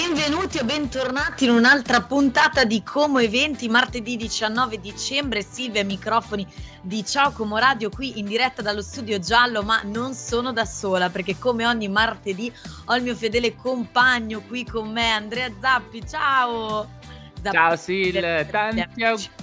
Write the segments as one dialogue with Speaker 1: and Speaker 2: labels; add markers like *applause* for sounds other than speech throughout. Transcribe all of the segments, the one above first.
Speaker 1: Benvenuti o bentornati in un'altra puntata di Como Eventi, martedì 19 dicembre, Silvia microfoni di Ciao Como Radio qui in diretta dallo studio giallo, ma non sono da sola perché come ogni martedì ho il mio fedele compagno qui con me, Andrea Zappi, ciao!
Speaker 2: Zappi, ciao Sil, tanti auguri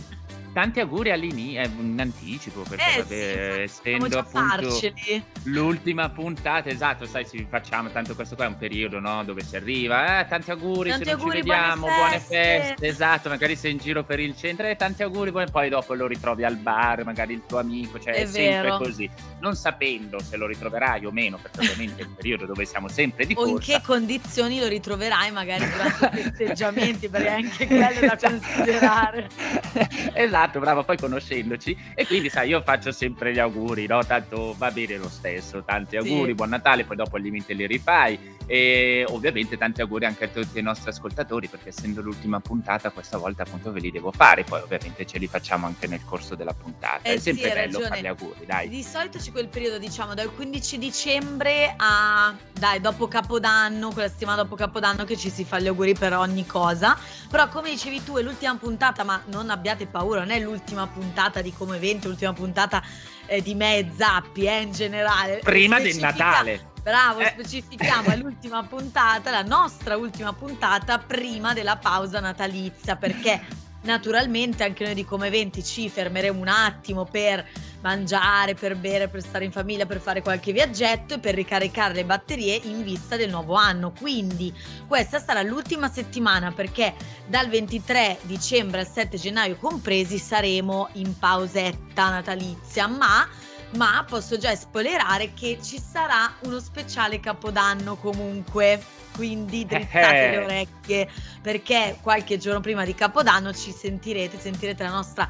Speaker 2: tanti auguri all'inizio, eh, in anticipo, perché
Speaker 1: eh,
Speaker 2: vabbè,
Speaker 1: sì,
Speaker 2: essendo appunto
Speaker 1: farceli.
Speaker 2: l'ultima puntata, esatto, sai, ci facciamo, tanto questo qua è un periodo, no, dove si arriva, eh, tanti auguri,
Speaker 1: tanti
Speaker 2: se
Speaker 1: auguri,
Speaker 2: non ci vediamo,
Speaker 1: buone
Speaker 2: buone
Speaker 1: feste.
Speaker 2: feste. esatto, magari sei in giro per il centro, eh, tanti auguri, buone... poi dopo lo ritrovi al bar, magari il tuo amico, cioè è,
Speaker 1: È
Speaker 2: sempre così, non sapendo se lo ritroverai o meno, perché ovviamente è un periodo dove siamo sempre di
Speaker 1: O in
Speaker 2: corsa.
Speaker 1: che condizioni lo ritroverai magari durante i festeggiamenti, *laughs* perché anche quello è da considerare. *laughs*
Speaker 2: esatto, bravo, poi conoscendoci. E quindi, sai, io faccio sempre gli auguri, no? Tanto va bene lo stesso. Tanti auguri,
Speaker 1: Sì.
Speaker 2: buon Natale, poi dopo al limite li rifai. E ovviamente tanti auguri anche a tutti i nostri ascoltatori, perché essendo l'ultima puntata, questa volta appunto ve li devo fare. Poi ovviamente ce li facciamo anche nel corso della puntata.
Speaker 1: Eh
Speaker 2: è
Speaker 1: sì,
Speaker 2: sempre
Speaker 1: hai
Speaker 2: bello
Speaker 1: ragione.
Speaker 2: fare gli auguri, dai.
Speaker 1: Di solito c'è quel periodo, diciamo, dal 15 dicembre a, dai, dopo Capodanno, quella settimana dopo Capodanno che ci si fa gli auguri per ogni cosa. Però come dicevi tu è l'ultima puntata, ma non abbiate paura, non è l'ultima puntata di Come Evento, l'ultima puntata eh, di me e Zappi, eh, in generale.
Speaker 2: Prima del Natale.
Speaker 1: Bravo,
Speaker 2: Eh.
Speaker 1: specifichiamo, è l'ultima puntata, la nostra ultima puntata prima della pausa natalizia, perché naturalmente anche noi di Come Eventi ci fermeremo un attimo per mangiare, per bere, per stare in famiglia, per fare qualche viaggetto e per ricaricare le batterie in vista del nuovo anno. Quindi questa sarà l'ultima settimana perché dal 23 dicembre al 7 gennaio compresi saremo in pausetta natalizia, ma ma posso già spoilerare che ci sarà uno speciale capodanno comunque. Quindi drizzate
Speaker 2: Eh.
Speaker 1: le orecchie perché qualche giorno prima di Capodanno ci sentirete, sentirete la nostra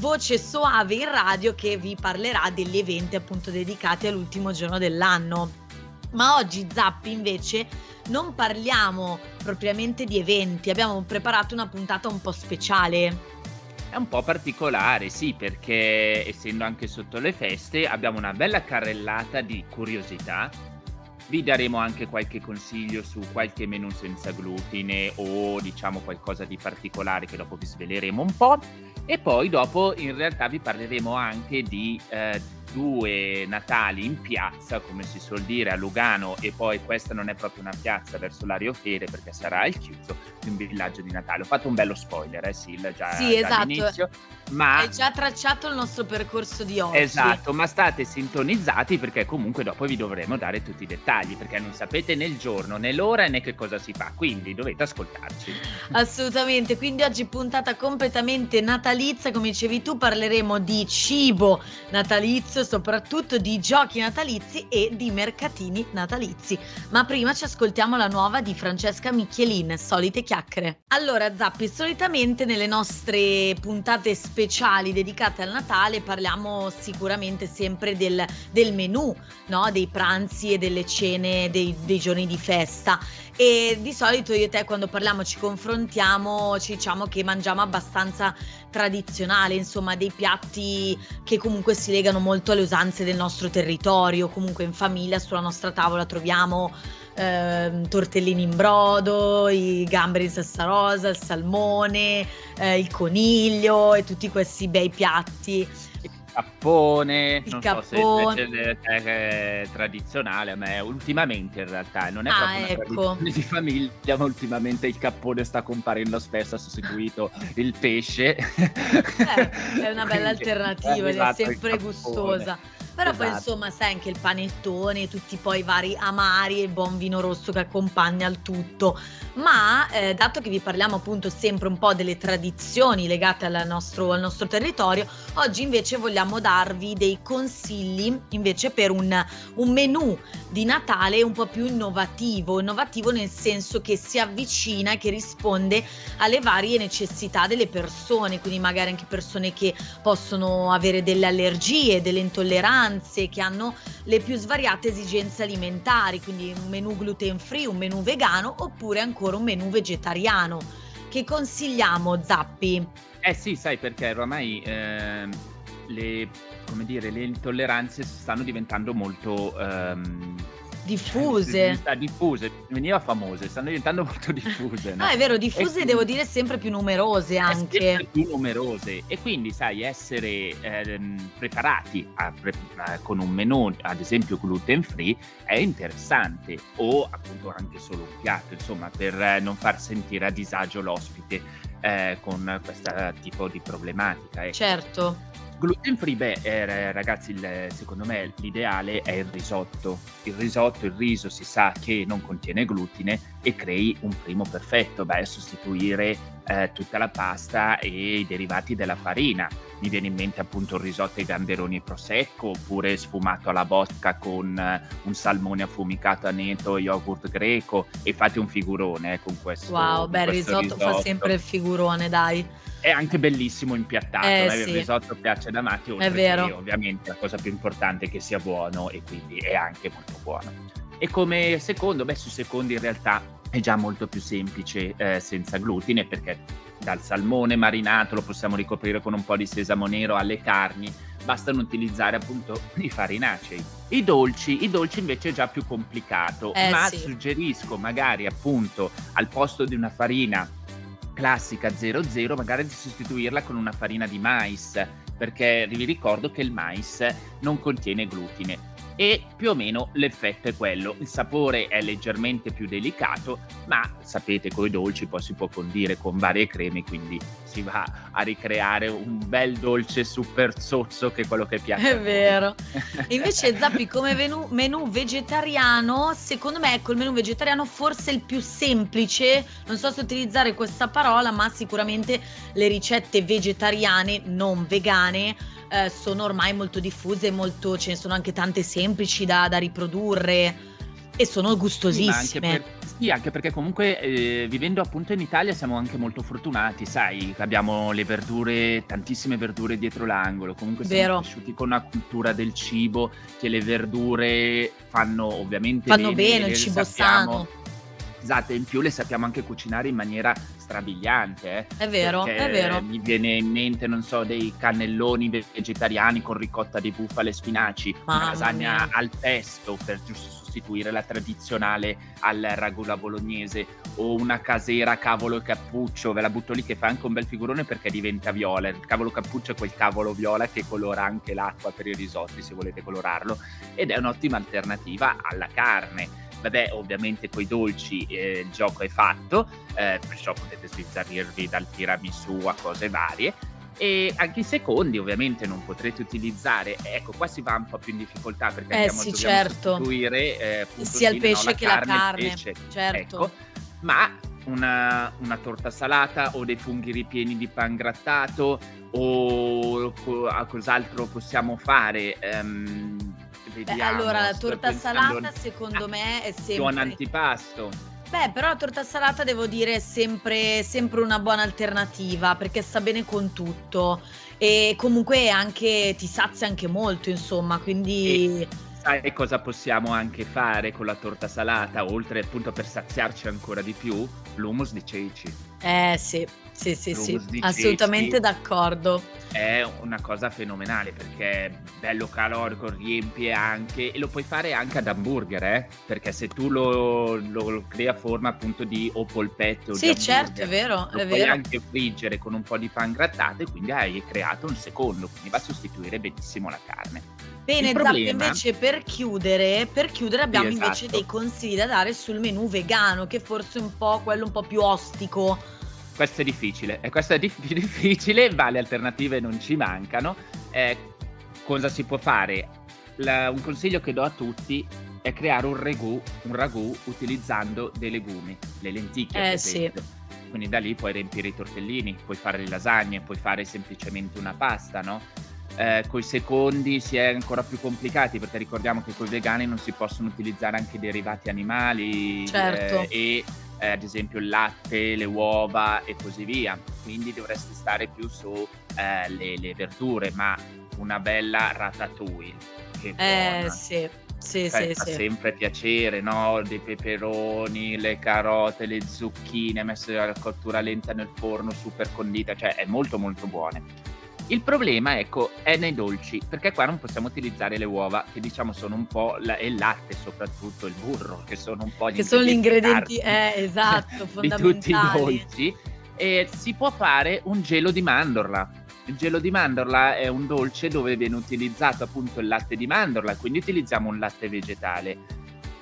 Speaker 1: voce soave in radio che vi parlerà degli eventi appunto dedicati all'ultimo giorno dell'anno. Ma oggi Zappi invece non parliamo propriamente di eventi, abbiamo preparato una puntata un po' speciale.
Speaker 2: È un po' particolare, sì, perché essendo anche sotto le feste abbiamo una bella carrellata di curiosità. Vi daremo anche qualche consiglio su qualche menù senza glutine o diciamo qualcosa di particolare che dopo vi sveleremo un po'. E poi dopo in realtà vi parleremo anche di eh, due Natali in piazza, come si suol dire, a Lugano e poi questa non è proprio una piazza verso l'Ario Fere perché sarà al chiuso di un villaggio di Natale. Ho fatto un bello spoiler, eh Sil, già,
Speaker 1: Sì,
Speaker 2: già
Speaker 1: esatto.
Speaker 2: all'inizio, ma...
Speaker 1: Hai già tracciato il nostro percorso di oggi.
Speaker 2: Esatto, ma state sintonizzati perché comunque dopo vi dovremo dare tutti i dettagli, perché non sapete né il giorno, né l'ora né che cosa si fa, quindi dovete ascoltarci. *laughs*
Speaker 1: Assolutamente, quindi oggi puntata completamente natalizia, come dicevi tu parleremo di cibo natalizio, soprattutto di giochi natalizi e di mercatini natalizi. Ma prima ci ascoltiamo la nuova di Francesca Michelin, Solite chiacchiere. Allora Zappi, solitamente nelle nostre puntate speciali dedicate al Natale parliamo sicuramente sempre del, del menù, no? dei pranzi e delle cene dei, dei giorni di festa e di solito io e te quando parliamo ci confrontiamo ci diciamo che mangiamo abbastanza tradizionale insomma dei piatti che comunque si legano molto alle usanze del nostro territorio. Comunque in famiglia sulla nostra tavola troviamo ehm, tortellini in brodo i gamberi in salsa rosa il salmone eh, il coniglio e tutti questi bei piatti
Speaker 2: Cappone,
Speaker 1: Il
Speaker 2: non
Speaker 1: cappone.
Speaker 2: so se invece è, è tradizionale, a me ultimamente in realtà non è
Speaker 1: Ah, ecco.
Speaker 2: di famiglia, ma ultimamente il cappone sta comparendo spesso, ha sostituito *laughs* il pesce.
Speaker 1: Eh, è una bella
Speaker 2: Quindi
Speaker 1: alternativa ed è
Speaker 2: arrivato il
Speaker 1: sempre gustosa. Però poi
Speaker 2: Esatto.
Speaker 1: insomma sai anche il panettone, tutti poi i vari amari e il buon vino rosso che accompagna il tutto. Ma eh, dato che vi parliamo appunto sempre un po' delle tradizioni legate al nostro, al nostro territorio, oggi invece vogliamo darvi dei consigli invece per un, un menù di Natale un po' più innovativo, innovativo nel senso che si avvicina e che risponde alle varie necessità delle persone, quindi magari anche persone che possono avere delle allergie, delle intolleranze intolleranze, che hanno le più svariate esigenze alimentari, quindi un menù gluten free, un menù vegano oppure ancora un menù vegetariano. Che consigliamo, Zappi?
Speaker 2: Eh sì, sai perché ormai eh, le, dire, le intolleranze stanno diventando molto... Ehm,
Speaker 1: Diffuse.
Speaker 2: diffuse, veniva famose, stanno diventando *laughs* molto diffuse.
Speaker 1: No, no è vero, diffuse e devo dire sempre più numerose anche.
Speaker 2: Sempre più numerose e quindi sai essere ehm, preparati a, a, con un menù ad esempio gluten free è interessante o appunto anche solo un piatto insomma per eh, non far sentire a disagio l'ospite eh, con questo tipo di problematica.
Speaker 1: Ecco. Certo.
Speaker 2: Gluten free, beh, eh, ragazzi, il, secondo me l'ideale è il risotto. Il risotto, il riso si sa che non contiene glutine e crei un primo perfetto. Beh, sostituire eh, tutta la pasta e i derivati della farina. Mi viene in mente appunto il risotto ai gamberoni prosecco oppure sfumato alla vodka con uh, un salmone affumicato a neto, yogurt greco e fate un figurone eh, con questo.
Speaker 1: Wow, beh, il risotto, risotto fa sempre il figurone, dai
Speaker 2: è anche bellissimo impiattato. Eh, sì. Il risotto piace da matti, oltre è vero. che ovviamente la cosa più importante è che sia buono e quindi è anche molto buono. E come secondo, beh, su secondi in realtà è già molto più semplice eh, senza glutine perché dal salmone marinato lo possiamo ricoprire con un po' di sesamo nero alle carni, bastano utilizzare appunto *laughs* i farinacei. I dolci, i dolci invece è già più complicato, eh, ma sì. suggerisco magari appunto al posto di una farina classica 00 magari di sostituirla con una farina di mais perché vi ricordo che il mais non contiene glutine e più o meno l'effetto è quello. Il sapore è leggermente più delicato, ma sapete con i dolci poi si può condire con varie creme, quindi si va a ricreare un bel dolce super sozzo che è quello che piace.
Speaker 1: È vero. *laughs* Invece Zappi come menù, menù, vegetariano, secondo me ecco il menù vegetariano forse il più semplice, non so se utilizzare questa parola, ma sicuramente le ricette vegetariane non vegane eh, sono ormai molto diffuse, molto, ce ne sono anche tante semplici da, da riprodurre e sono gustosissime.
Speaker 2: Sì, anche, per, sì, anche perché comunque eh, vivendo appunto in Italia siamo anche molto fortunati, sai, abbiamo le verdure, tantissime verdure dietro l'angolo, comunque siamo Vero. cresciuti con una cultura del cibo che le verdure fanno ovviamente
Speaker 1: fanno bene, bene il cibo sappiamo, sano.
Speaker 2: Esatto, in più le sappiamo anche cucinare in maniera strabiliante. Eh?
Speaker 1: È vero, è vero.
Speaker 2: Mi viene in mente, non so, dei cannelloni vegetariani con ricotta di bufala e spinaci, Mamma una lasagna mia. al pesto per giusto sostituire la tradizionale al ragù bolognese o una casera cavolo e cappuccio, ve la butto lì che fa anche un bel figurone perché diventa viola. Il cavolo cappuccio è quel cavolo viola che colora anche l'acqua per i risotti se volete colorarlo ed è un'ottima alternativa alla carne Vabbè, ovviamente con i dolci eh, il gioco è fatto, eh, perciò potete sbizzarrirvi dal tiramisù a cose varie. E anche i secondi ovviamente non potrete utilizzare, ecco qua si va un po' più in difficoltà perché
Speaker 1: eh sì, certo.
Speaker 2: sostituire eh,
Speaker 1: sia il pesce no, che
Speaker 2: carne,
Speaker 1: la carne,
Speaker 2: pesce.
Speaker 1: certo.
Speaker 2: Ecco, ma una, una, torta salata o dei funghi ripieni di pan grattato o co- cos'altro possiamo fare? Um,
Speaker 1: Vediamo, Beh, allora la torta salata secondo me è sempre...
Speaker 2: Buon antipasto.
Speaker 1: Beh, però la torta salata devo dire è sempre, sempre una buona alternativa perché sta bene con tutto e comunque anche ti sazia anche molto, insomma, quindi...
Speaker 2: E sai cosa possiamo anche fare con la torta salata, oltre appunto per saziarci ancora di più? L'humus di ceci.
Speaker 1: Eh sì, sì, sì, sì, assolutamente d'accordo.
Speaker 2: È una cosa fenomenale perché è bello calorico, riempie anche e lo puoi fare anche ad hamburger, eh? perché se tu lo, lo crei a forma appunto di o polpette o
Speaker 1: Sì, certo, è vero,
Speaker 2: lo
Speaker 1: è
Speaker 2: puoi
Speaker 1: vero.
Speaker 2: anche friggere con un po' di pan grattato e quindi hai creato un secondo, quindi va a sostituire benissimo la carne.
Speaker 1: Bene. Zappi, invece per chiudere, per chiudere abbiamo sì, esatto. invece dei consigli da dare sul menù vegano, che forse è un po' quello un po' più ostico
Speaker 2: questo è difficile, e questo è dif- *laughs* difficile, ma le alternative non ci mancano. Eh, cosa si può fare? La, un consiglio che do a tutti è creare un ragù, un ragù utilizzando dei legumi, le lenticchie eh. Sì. Quindi da lì puoi riempire i tortellini, puoi fare le lasagne, puoi fare semplicemente una pasta, no? Eh, con i secondi si è ancora più complicati perché ricordiamo che con i vegani non si possono utilizzare anche derivati animali
Speaker 1: certo.
Speaker 2: eh, e eh, ad esempio il latte, le uova e così via. Quindi dovresti stare più su eh, verdure, ma una bella ratatouille che
Speaker 1: Eh
Speaker 2: buona.
Speaker 1: sì, sì,
Speaker 2: Cioè,
Speaker 1: sì,
Speaker 2: fa
Speaker 1: sì.
Speaker 2: sempre piacere, no? Dei peperoni, le carote, le zucchine messe alla cottura lenta nel forno, super condita, cioè è molto molto buone. Il problema, ecco, è nei dolci, perché qua non possiamo utilizzare le uova, che diciamo sono un po' la- e il latte soprattutto, il burro, che sono un po' gli
Speaker 1: Che sono gli ingredienti, eh, esatto, *laughs*
Speaker 2: di tutti i
Speaker 1: fondamentali.
Speaker 2: dolci. E si può fare un gelo di mandorla. Il gelo di mandorla è un dolce dove viene utilizzato appunto il latte di mandorla, quindi utilizziamo un latte vegetale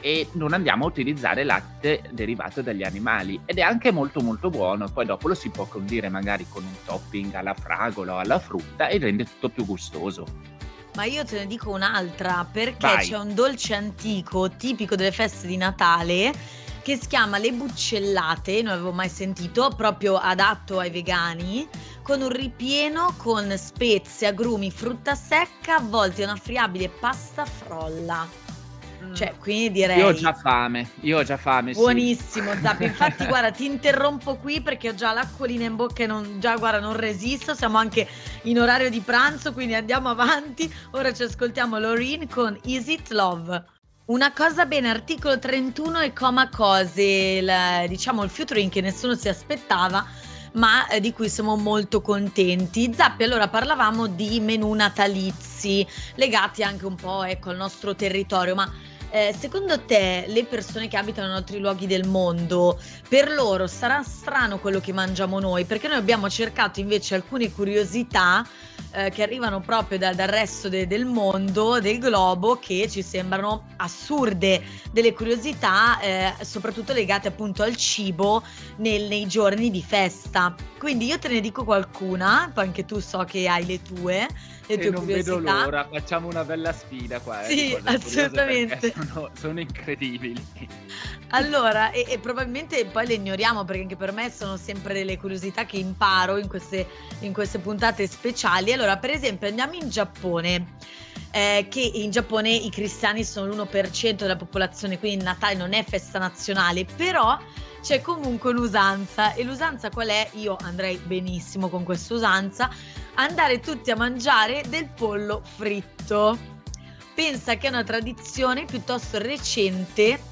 Speaker 2: e non andiamo a utilizzare latte derivato dagli animali ed è anche molto molto buono. Poi dopo lo si può condire magari con un topping alla fragola o alla frutta e rende tutto più gustoso.
Speaker 1: Ma io te ne dico un'altra perché
Speaker 2: Vai.
Speaker 1: c'è un dolce antico tipico delle feste di Natale che si chiama le buccellate, non avevo mai sentito, proprio adatto ai vegani, con un ripieno con spezie, agrumi, frutta secca avvolti in una friabile pasta frolla. Cioè, quindi direi
Speaker 2: Io ho già fame, io ho già fame. sì.
Speaker 1: Buonissimo Zappi, infatti *laughs* guarda ti interrompo qui perché ho già l'acquolina in bocca e non, già guarda non resisto, siamo anche in orario di pranzo quindi andiamo avanti, ora ci ascoltiamo Loreen con Is It Love. Una cosa bene, articolo 31 e coma cose, il, diciamo il featuring che nessuno si aspettava ma eh, di cui siamo molto contenti. Zappi, allora parlavamo di menù natalizi legati anche un po' ecco, al nostro territorio, ma eh, secondo te le persone che abitano in altri luoghi del mondo, per loro sarà strano quello che mangiamo noi? Perché noi abbiamo cercato invece alcune curiosità eh, che arrivano proprio da- dal resto de- del mondo, del globo, che ci sembrano assurde, delle curiosità eh, soprattutto legate appunto al cibo nel- nei giorni di festa. Quindi io te ne dico qualcuna, poi anche tu so che hai le tue, le
Speaker 2: E
Speaker 1: tue
Speaker 2: non vedo
Speaker 1: curiosità.
Speaker 2: l'ora, facciamo una bella sfida qua. eh,
Speaker 1: Sì,
Speaker 2: curiose,
Speaker 1: assolutamente. *laughs*
Speaker 2: Sono, sono incredibili.
Speaker 1: Allora, e, e probabilmente poi le ignoriamo perché anche per me sono sempre delle curiosità che imparo in queste, in queste puntate speciali. Allora, per esempio, andiamo in Giappone. eh, che in Giappone i cristiani sono l'1% della popolazione, quindi il Natale non è festa nazionale, però c'è comunque un'usanza e l'usanza qual è? Io andrei benissimo con questa usanza, andare tutti a mangiare del pollo fritto. Pensa che è una tradizione piuttosto recente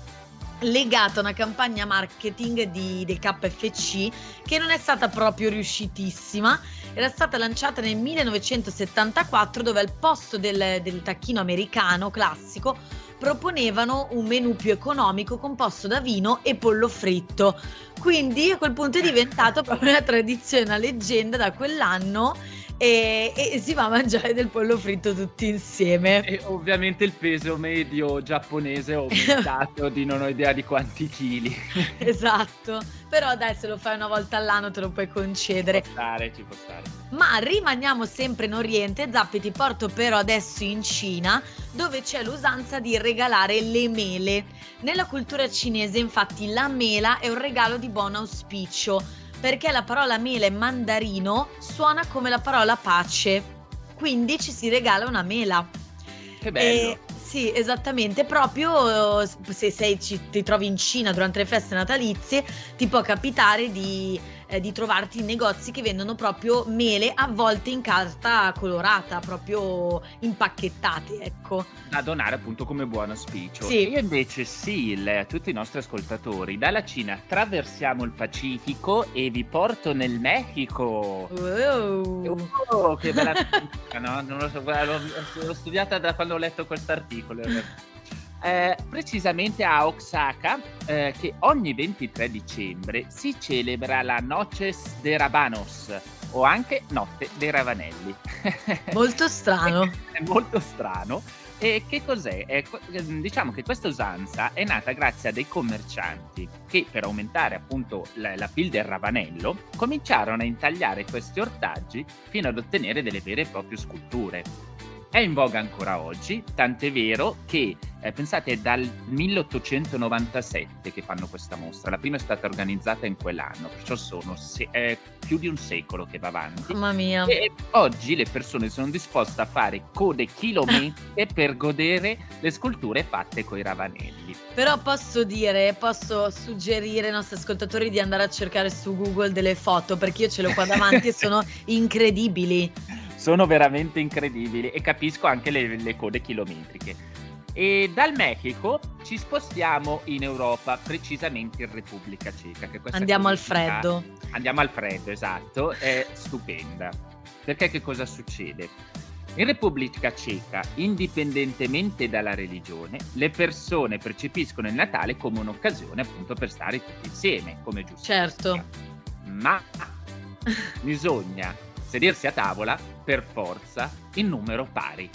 Speaker 1: legata a una campagna marketing di- del KFC che non è stata proprio riuscitissima. Era stata lanciata nel 1974 dove al posto del, del tacchino americano classico proponevano un menù più economico composto da vino e pollo fritto. Quindi a quel punto è diventato proprio una tradizione, una leggenda da quell'anno e, e si va a mangiare del pollo fritto tutti insieme.
Speaker 2: E ovviamente il peso medio giapponese è aumentato di non ho idea di quanti chili.
Speaker 1: Esatto, però dai se lo fai una volta all'anno te lo puoi
Speaker 2: Ci
Speaker 1: concedere.
Speaker 2: può stare, ci può stare.
Speaker 1: Ma rimaniamo sempre in Oriente, Zappi ti porto però adesso in Cina dove c'è l'usanza di regalare le mele. Nella cultura cinese infatti la mela è un regalo di buon auspicio perché la parola mela in mandarino suona come la parola pace, quindi ci si regala una mela.
Speaker 2: Che bello.
Speaker 1: Eh, sì, esattamente, proprio eh, se sei, ci- ti trovi in Cina durante le feste natalizie, ti può capitare di, eh, di trovarti in negozi che vendono proprio mele avvolte in carta colorata, proprio impacchettate, ecco.
Speaker 2: Da donare appunto come buon auspicio.
Speaker 1: Sì.
Speaker 2: Io invece Sil, a tutti i nostri ascoltatori, dalla Cina attraversiamo il Pacifico e vi porto nel Messico.
Speaker 1: Wow.
Speaker 2: Oh, che bella *laughs* no? Non lo so, l'ho, l'ho studiata da quando ho letto quest'articolo. in realtà. Eh, precisamente a Oaxaca, eh, che ogni 23 dicembre si celebra la Noches de Rabanos o anche Notte dei Ravanelli. *laughs*
Speaker 1: Molto strano.
Speaker 2: è molto strano. E che cos'è? È diciamo che questa usanza è nata grazie a dei commercianti che per aumentare appunto la, la PIL del ravanello cominciarono a intagliare questi ortaggi fino ad ottenere delle vere e proprie sculture. È in voga ancora oggi, tant'è vero che eh, pensate è dal 1897 che fanno questa mostra. La prima è stata organizzata in quell'anno, perciò sono se- eh, più di un secolo che va avanti.
Speaker 1: Mamma mia.
Speaker 2: E oggi le persone sono disposte a fare code chilometriche *laughs* per godere le sculture fatte coi ravanelli.
Speaker 1: Però posso dire, posso suggerire ai nostri ascoltatori di andare a cercare su Google delle foto perché io ce l'ho qua davanti e *laughs* sono incredibili.
Speaker 2: Sono veramente incredibili e capisco anche le, le code chilometriche. E dal Messico ci spostiamo in Europa, precisamente in Repubblica Ceca.
Speaker 1: Andiamo al freddo.
Speaker 2: Andiamo al freddo, esatto, è stupenda. Perché che cosa succede? In Repubblica Ceca, indipendentemente dalla religione, le persone percepiscono il Natale come un'occasione appunto per stare tutti insieme, come giusto.
Speaker 1: Certo.
Speaker 2: Ma *laughs* bisogna sedersi a tavola per forza in numero pari.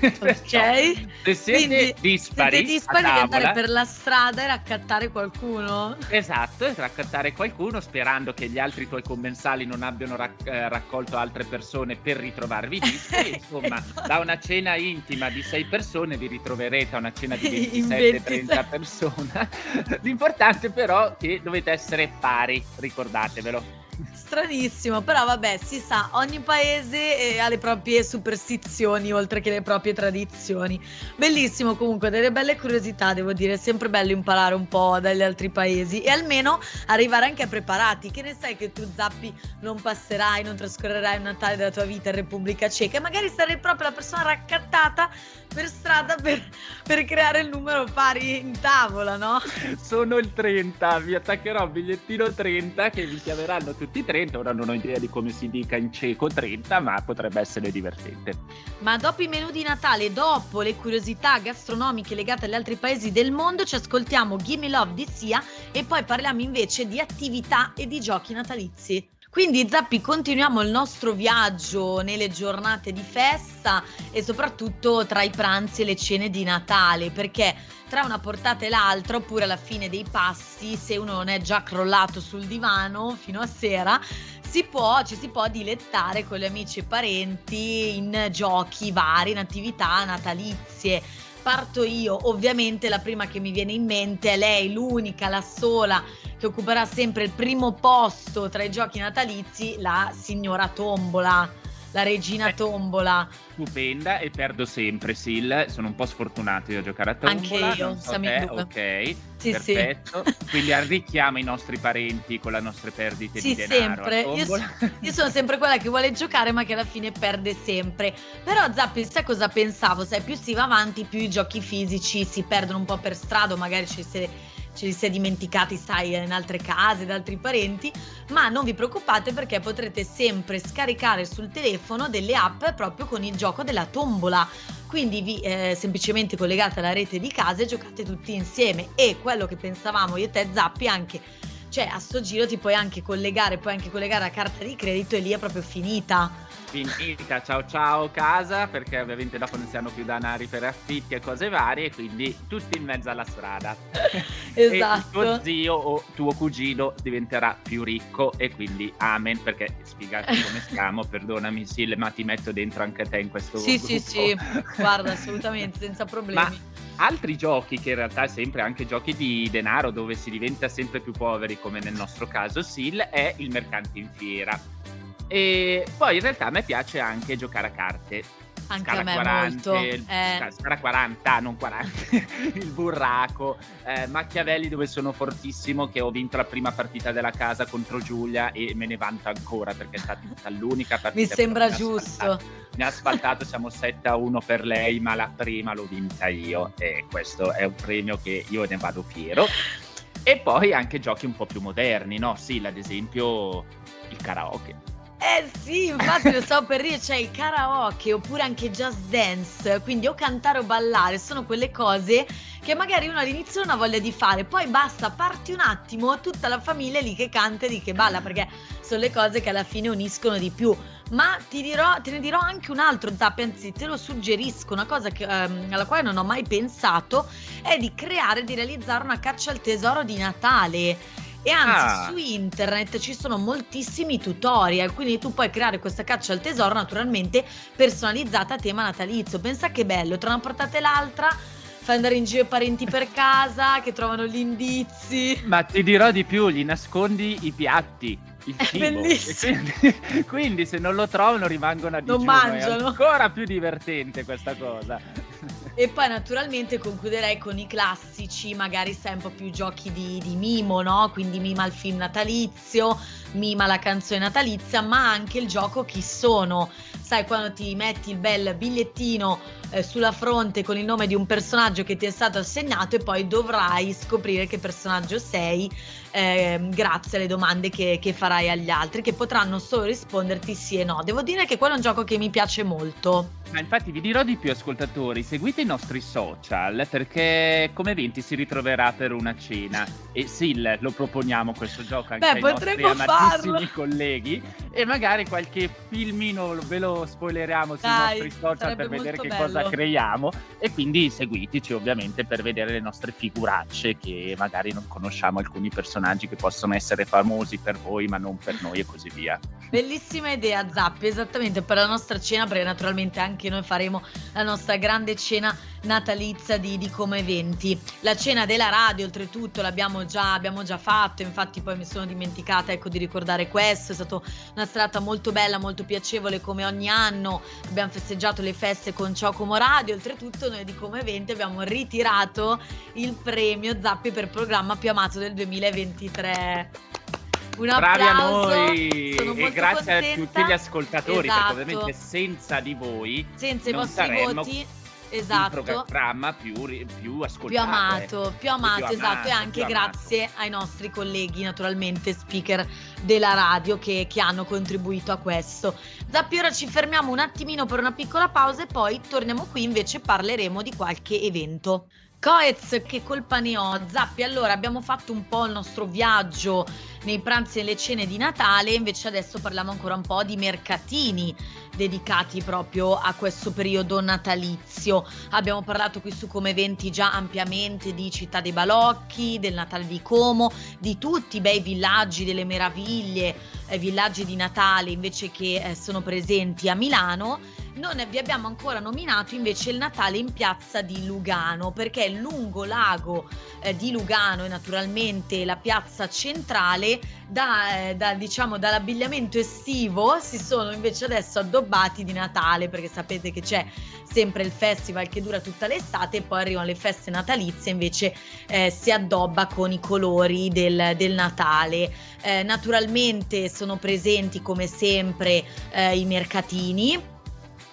Speaker 1: Ok. *laughs*
Speaker 2: se siete Quindi, dispari, siete dispari
Speaker 1: di andare per la strada e raccattare qualcuno.
Speaker 2: Esatto, raccattare qualcuno sperando che gli altri tuoi commensali non abbiano rac- eh, raccolto altre persone per ritrovarvi dispari. *laughs* Insomma, esatto. da una cena intima di sei persone vi ritroverete a una cena di *laughs* 27-30 persone. L'importante però è che dovete essere pari, ricordatevelo
Speaker 1: stranissimo, però vabbè, si sa, ogni paese eh, ha le proprie superstizioni oltre che le proprie tradizioni. Bellissimo comunque, delle belle curiosità, devo dire, è sempre bello imparare un po' dagli altri paesi e almeno arrivare anche preparati. Che ne sai che tu Zappi non passerai, non trascorrerai un Natale della tua vita in Repubblica Ceca e magari sarai proprio la persona raccattata per strada per, per creare il numero pari in tavola, no?
Speaker 2: Sono il 30, vi attaccherò il bigliettino 30 che vi chiameranno tutti 30 30, ora non ho idea di come si dica in cieco 30, ma potrebbe essere divertente.
Speaker 1: Ma dopo i menù di Natale, dopo le curiosità gastronomiche legate agli altri paesi del mondo, ci ascoltiamo Gimme Love di Sia e poi parliamo invece di attività e di giochi natalizi. Quindi Zappi continuiamo il nostro viaggio nelle giornate di festa e soprattutto tra i pranzi e le cene di Natale perché tra una portata e l'altra oppure alla fine dei passi se uno non è già crollato sul divano fino a sera si può, ci si può dilettare con gli amici e parenti in giochi vari, in attività natalizie parto io, ovviamente la prima che mi viene in mente è lei, l'unica, la sola che occuperà sempre il primo posto tra i giochi natalizi, la signora Tombola la regina eh, tombola.
Speaker 2: Stupenda e perdo sempre, Sil. Sono un po' sfortunato io a giocare a tombola.
Speaker 1: Anche io,
Speaker 2: so te, ok. Sì, perfetto. Sì. Quindi arricchiamo i nostri parenti con le nostre perdite
Speaker 1: sì,
Speaker 2: di denaro.
Speaker 1: sempre. Io, *laughs* io, sono sempre quella che vuole giocare, ma che alla fine perde sempre. Però Zappi, sai cosa pensavo? Sai, più si va avanti, più i giochi fisici si perdono un po' per strada, magari ci si ce li si è dimenticati, sai, in altre case, da altri parenti, ma non vi preoccupate perché potrete sempre scaricare sul telefono delle app proprio con il gioco della tombola. Quindi vi eh, semplicemente collegate alla rete di casa e giocate tutti insieme. E quello che pensavamo io e te, Zappi, anche cioè a sto giro ti puoi anche collegare, puoi anche collegare la carta di credito e lì è proprio finita
Speaker 2: finita, ciao ciao casa, perché ovviamente dopo non si hanno più danari per affitti e cose varie, quindi tutti in mezzo alla strada. *laughs*
Speaker 1: esatto.
Speaker 2: E tuo zio o tuo cugino diventerà più ricco e quindi amen, perché spiegati come siamo, perdonami Sil, ma ti metto dentro anche te in questo
Speaker 1: Sì,
Speaker 2: gruppo.
Speaker 1: sì, sì, guarda, *laughs* assolutamente, senza problemi.
Speaker 2: Ma altri giochi che in realtà è sempre anche giochi di denaro dove si diventa sempre più poveri come nel nostro caso Sil è il mercante in fiera e poi in realtà a me piace anche giocare a carte.
Speaker 1: Anche a me 40, molto.
Speaker 2: Eh. Scala 40, non 40. *laughs* il burraco. Eh, Machiavelli dove sono fortissimo che ho vinto la prima partita della casa contro Giulia e me ne vanto ancora perché è stata l'unica *laughs* partita.
Speaker 1: Mi sembra giusto.
Speaker 2: Mi ha spaltato, siamo 7 a 1 per lei, ma la prima l'ho vinta io e questo è un premio che io ne vado fiero. E poi anche giochi un po' più moderni, no? Sì, ad esempio il karaoke.
Speaker 1: Eh sì, infatti lo so per dire, c'è il karaoke oppure anche just dance, quindi o cantare o ballare, sono quelle cose che magari uno all'inizio non ha voglia di fare, poi basta, parti un attimo, tutta la famiglia è lì che canta e lì che balla, perché sono le cose che alla fine uniscono di più. Ma ti dirò, te ne dirò anche un altro zap, anzi te lo suggerisco, una cosa che, ehm, alla quale non ho mai pensato, è di creare, di realizzare una caccia al tesoro di Natale e anzi, ah. su internet ci sono moltissimi tutorial, quindi tu puoi creare questa caccia al tesoro naturalmente personalizzata a tema natalizio. Pensa che bello, tra una portata e l'altra fai andare in giro i parenti per *laughs* casa che trovano gli indizi.
Speaker 2: Ma ti dirò di più, gli nascondi i piatti. Il
Speaker 1: è
Speaker 2: cibo. Quindi, *laughs* quindi, se non lo trovano rimangono a digiuno.
Speaker 1: Non mangiano.
Speaker 2: È ancora più divertente questa cosa.
Speaker 1: E poi naturalmente concluderei con i classici, magari po' più giochi di, di mimo, no? Quindi mima il film natalizio, mima la canzone natalizia, ma anche il gioco chi sono. sai quando ti metti il bel bigliettino eh, sulla fronte con il nome di un personaggio che ti è stato assegnato e poi dovrai scoprire che personaggio sei eh, grazie alle domande che, che, farai agli altri che potranno solo risponderti sì e no. Devo dire che quello è un gioco che mi piace molto.
Speaker 2: Ma infatti vi dirò di più ascoltatori, seguite i nostri social perché come eventi si ritroverà per una cena e sì, lo proponiamo questo gioco anche Beh, ai nostri amatissimi farlo. colleghi e magari qualche filmino ve lo spoileriamo sui Dai, nostri social per vedere che bello. cosa creiamo e quindi seguiteci ovviamente per vedere le nostre figuracce che magari non conosciamo alcuni personaggi che possono essere famosi per voi ma non per noi e così via.
Speaker 1: Bellissima idea Zappi, esattamente per la nostra cena perché naturalmente anche noi faremo la nostra grande cena natalizia di, di Come Eventi. La cena della radio, oltretutto, l'abbiamo già, abbiamo già fatto, infatti poi mi sono dimenticata ecco, di ricordare questo, è stata una serata molto bella, molto piacevole come ogni anno, abbiamo festeggiato le feste con Ciao Como Radio, oltretutto noi di Come Eventi abbiamo ritirato il premio Zappi per programma più amato del 2023.
Speaker 2: Un Bravi a noi e grazie contenta. a tutti gli ascoltatori esatto. perché ovviamente senza di voi
Speaker 1: senza i vostri voti esatto.
Speaker 2: il programma più, più ascoltato
Speaker 1: più amato, più amato, più esatto amato, e anche grazie amato. ai nostri colleghi naturalmente speaker della radio che, che hanno contribuito a questo Zappi ora ci fermiamo un attimino per una piccola pausa e poi torniamo qui invece parleremo di qualche evento Coez, che colpa ne ho? Zappi, allora abbiamo fatto un po' il nostro viaggio nei pranzi e le cene di Natale, invece adesso parliamo ancora un po' di mercatini dedicati proprio a questo periodo natalizio. Abbiamo parlato qui su come eventi già ampiamente di Città dei Balocchi, del Natale di Como, di tutti i bei villaggi delle meraviglie, eh, villaggi di Natale invece che eh, sono presenti a Milano non vi abbiamo ancora nominato invece il Natale in piazza di Lugano, perché lungo lago eh, di Lugano e naturalmente la piazza centrale, da, eh, da, diciamo, dall'abbigliamento estivo si sono invece adesso addobbati di Natale, perché sapete che c'è sempre il festival che dura tutta l'estate e poi arrivano le feste natalizie, invece eh, si addobba con i colori del, del Natale. Eh, naturalmente sono presenti come sempre eh, i mercatini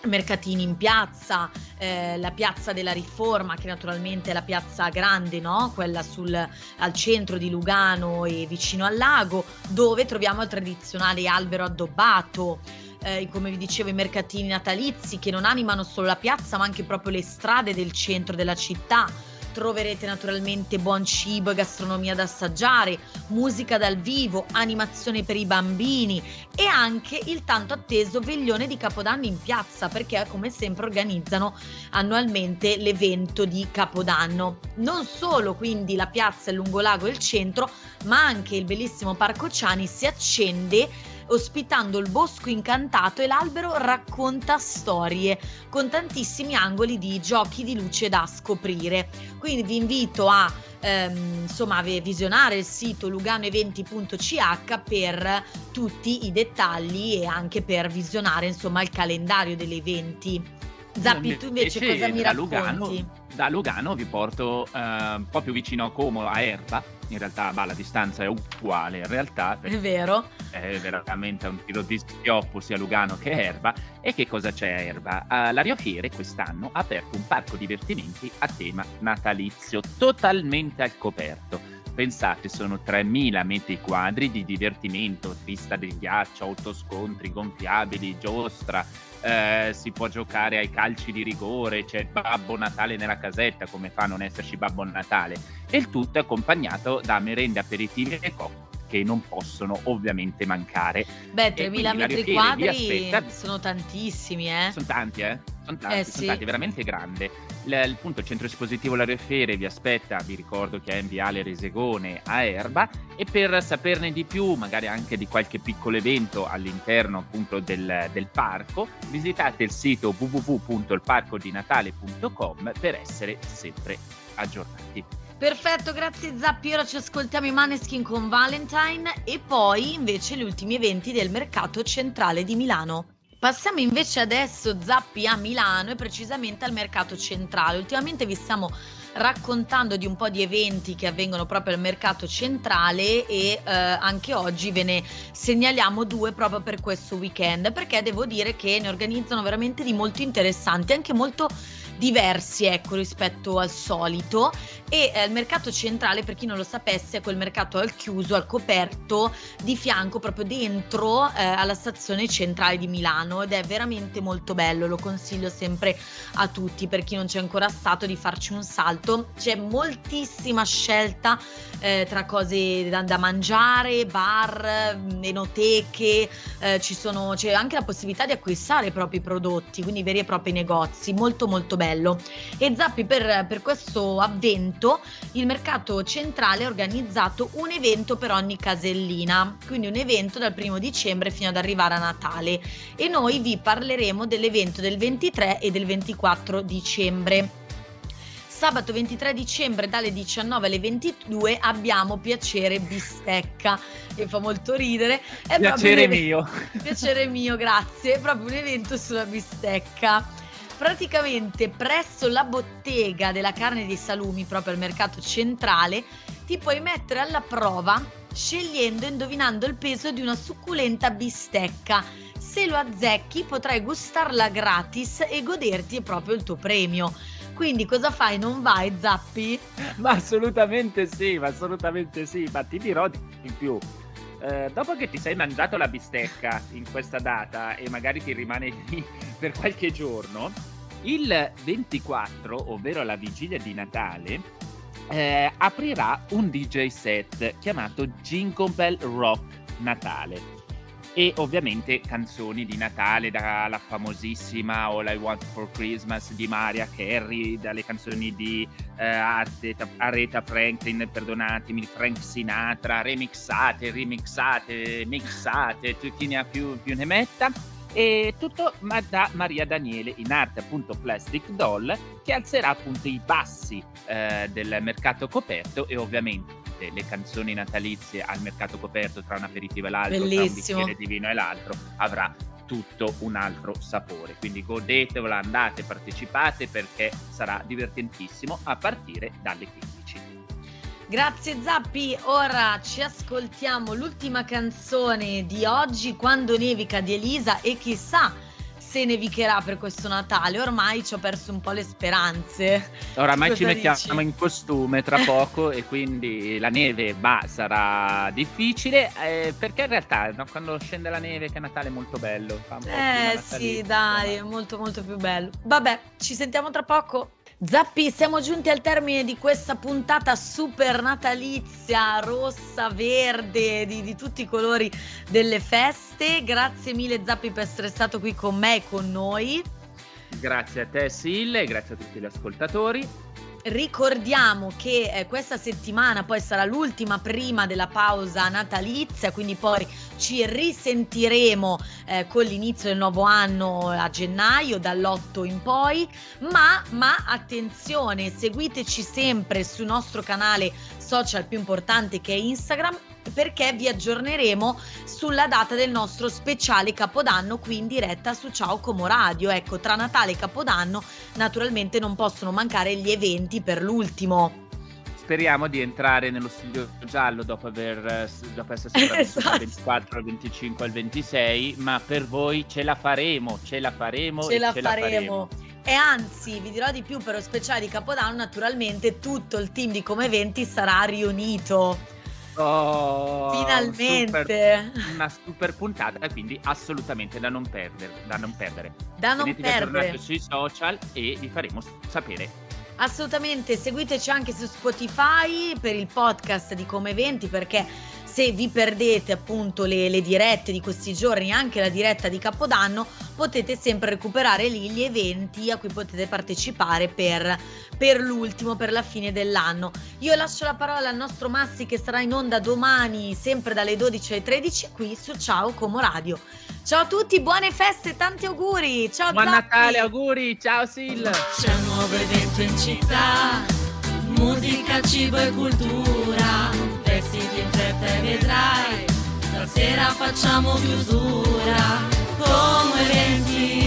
Speaker 1: mercatini in piazza, eh, la piazza della Riforma, che naturalmente è la piazza grande, no? quella sul, al centro di Lugano e vicino al lago, dove troviamo il tradizionale albero addobbato. Eh, come vi dicevo, i mercatini natalizi che non animano solo la piazza, ma anche proprio le strade del centro della città troverete naturalmente buon cibo e gastronomia da assaggiare, musica dal vivo, animazione per i bambini e anche il tanto atteso veglione di Capodanno in piazza perché come sempre organizzano annualmente l'evento di Capodanno. Non solo quindi la piazza, il lungolago e il centro, ma anche il bellissimo Parco Ciani si accende ospitando il bosco incantato e l'albero racconta storie con tantissimi angoli di giochi di luce da scoprire. Quindi vi invito a ehm, insomma visionare il sito luganoeventi.ch per tutti i dettagli e anche per visionare insomma il calendario degli eventi. Zappi, tu invece cosa mi racconti?
Speaker 2: Lugano, da Lugano vi porto eh, un po' più vicino a Como, a Erba, in realtà bah, la distanza è uguale in realtà
Speaker 1: è vero.
Speaker 2: è veramente un tiro di schioppo sia Lugano che Erba. E che cosa c'è a Erba? Uh, la Rio Fiere quest'anno ha aperto un parco divertimenti a tema natalizio totalmente al coperto. Pensate, sono 3.000 metri quadri di divertimento, pista del ghiaccio, autoscontri gonfiabili, giostra, eh, si può giocare ai calci di rigore, c'è Babbo Natale nella casetta, come fa a non esserci Babbo Natale? E il tutto è accompagnato da merende, aperitivi e cocktail che non possono ovviamente mancare.
Speaker 1: Beh, 3000 metri quadri sono tantissimi, eh?
Speaker 2: Sono tanti, eh? Sono tanti, eh, sono sì. tanti, veramente grande. Il, il, punto, il centro espositivo Lario Fiere vi aspetta, vi ricordo che è in Viale Resegone a Erba e per saperne di più, magari anche di qualche piccolo evento all'interno appunto del, del parco, visitate il sito www.ilparcodinatale.com per essere sempre aggiornati.
Speaker 1: Perfetto, grazie Zappi. Ora ci ascoltiamo i Maneskin con Valentine e poi invece gli ultimi eventi del mercato centrale di Milano. Passiamo invece adesso Zappi a Milano e precisamente al mercato centrale. Ultimamente vi stiamo raccontando di un po' di eventi che avvengono proprio al mercato centrale e eh, anche oggi ve ne segnaliamo due proprio per questo weekend perché devo dire che ne organizzano veramente di molto interessanti, anche molto diversi ecco, rispetto al solito. E eh, il mercato centrale per chi non lo sapesse è quel mercato al chiuso, al coperto di fianco proprio dentro eh, alla stazione centrale di Milano. Ed è veramente molto bello, lo consiglio sempre a tutti per chi non c'è ancora stato di farci un salto, c'è moltissima scelta eh, tra cose da, da, mangiare, bar, enoteche, eh, ci sono, c'è anche la possibilità di acquistare i propri prodotti, quindi veri e propri negozi, molto molto bello. E Zappi per, per questo avvento il mercato centrale ha organizzato un evento per ogni casellina, quindi un evento dal primo dicembre fino ad arrivare a Natale e noi vi parleremo dell'evento del 23 e del 24 dicembre. Sabato 23 dicembre dalle 19 alle 22 abbiamo Piacere Bistecca, che fa molto ridere.
Speaker 2: È piacere mio.
Speaker 1: Piacere mio, grazie. È proprio un evento sulla bistecca. Praticamente presso la bottega della carne dei salumi, proprio al mercato centrale, ti puoi mettere alla prova scegliendo e indovinando il peso di una succulenta bistecca. Se lo azzecchi potrai gustarla gratis e goderti proprio il tuo premio. Quindi cosa fai? Non vai, Zappi? *laughs*
Speaker 2: Ma assolutamente sì, ma assolutamente sì, ma ti dirò di più. Eh, dopo che ti sei mangiato la bistecca in questa data e magari ti rimane lì per qualche giorno, il 24, ovvero la vigilia di Natale, eh, aprirà un DJ set chiamato Jingle Bell Rock Natale. E ovviamente canzoni di Natale dalla famosissima All I Want for Christmas di Maria Carey, dalle canzoni di eh, Aretha, Franklin, perdonatemi, Frank Sinatra, remixate, remixate, mixate, chi ne ha più, più ne metta e tutto da Maria Daniele in arte appunto Plastic Doll che alzerà appunto i bassi eh, del mercato coperto e ovviamente le canzoni natalizie al mercato coperto tra un aperitivo e l'altro, Bellissimo. tra un bicchiere di vino e l'altro, avrà tutto un altro sapore. Quindi godetevela, andate, partecipate perché sarà divertentissimo a partire dalle 15.
Speaker 1: Grazie Zappi, ora ci ascoltiamo l'ultima canzone di oggi, Quando nevica di Elisa e chissà se nevicherà per questo Natale. Ormai ci ho perso un po' le speranze.
Speaker 2: Oramai ci mettiamo dici? in costume tra poco e quindi la neve bah, sarà difficile eh, perché in realtà no, quando scende la neve che Natale è molto bello.
Speaker 1: eh sì, dai, è molto molto più bello. Vabbè, ci sentiamo tra poco. Zappi, siamo giunti al termine di questa puntata super natalizia, rossa, verde, di, di, tutti i colori delle feste. Grazie mille Zappi per essere stato qui con me e con noi.
Speaker 2: Grazie a te Sil e grazie a tutti gli ascoltatori.
Speaker 1: Ricordiamo che eh, questa settimana poi sarà l'ultima prima della pausa natalizia, quindi poi ci risentiremo eh, con l'inizio del nuovo anno a gennaio, dall'8 in poi, ma, ma attenzione, seguiteci sempre sul nostro canale social più importante che è Instagram perché vi aggiorneremo sulla data del nostro speciale Capodanno qui in diretta su Ciao Como Radio. Ecco, tra Natale e Capodanno naturalmente non possono mancare gli eventi per l'ultimo
Speaker 2: speriamo di entrare nello studio giallo dopo, aver, dopo essere *laughs* sopravvissuti esatto. dal 24 al 25 al 26, ma per voi ce la faremo, ce la faremo
Speaker 1: ce, la, ce faremo. la faremo. E anzi, vi dirò di più, per lo speciale di Capodanno, naturalmente tutto il team di Come Eventi sarà riunito.
Speaker 2: Oh,
Speaker 1: Finalmente!
Speaker 2: Super, una super puntata, quindi assolutamente da non perdere. Da non perdere.
Speaker 1: Da non perdere.
Speaker 2: sui social e vi faremo sapere.
Speaker 1: Assolutamente, seguiteci anche su Spotify per il podcast di Come Eventi perché se vi perdete appunto le, le, dirette di questi giorni, anche la diretta di Capodanno, potete sempre recuperare lì gli eventi a cui potete partecipare per, per l'ultimo, per la fine dell'anno. Io lascio la parola al nostro Massi che sarà in onda domani, sempre dalle 12 alle 13, qui su Ciao Como Radio. Ciao a tutti, buone feste, tanti auguri. Ciao
Speaker 2: Buon Zappi. Natale, auguri. Ciao Sil.
Speaker 3: C'è un nuovo evento in città, musica, cibo e cultura vestiti in vedrai, stasera facciamo chiusura, come eventi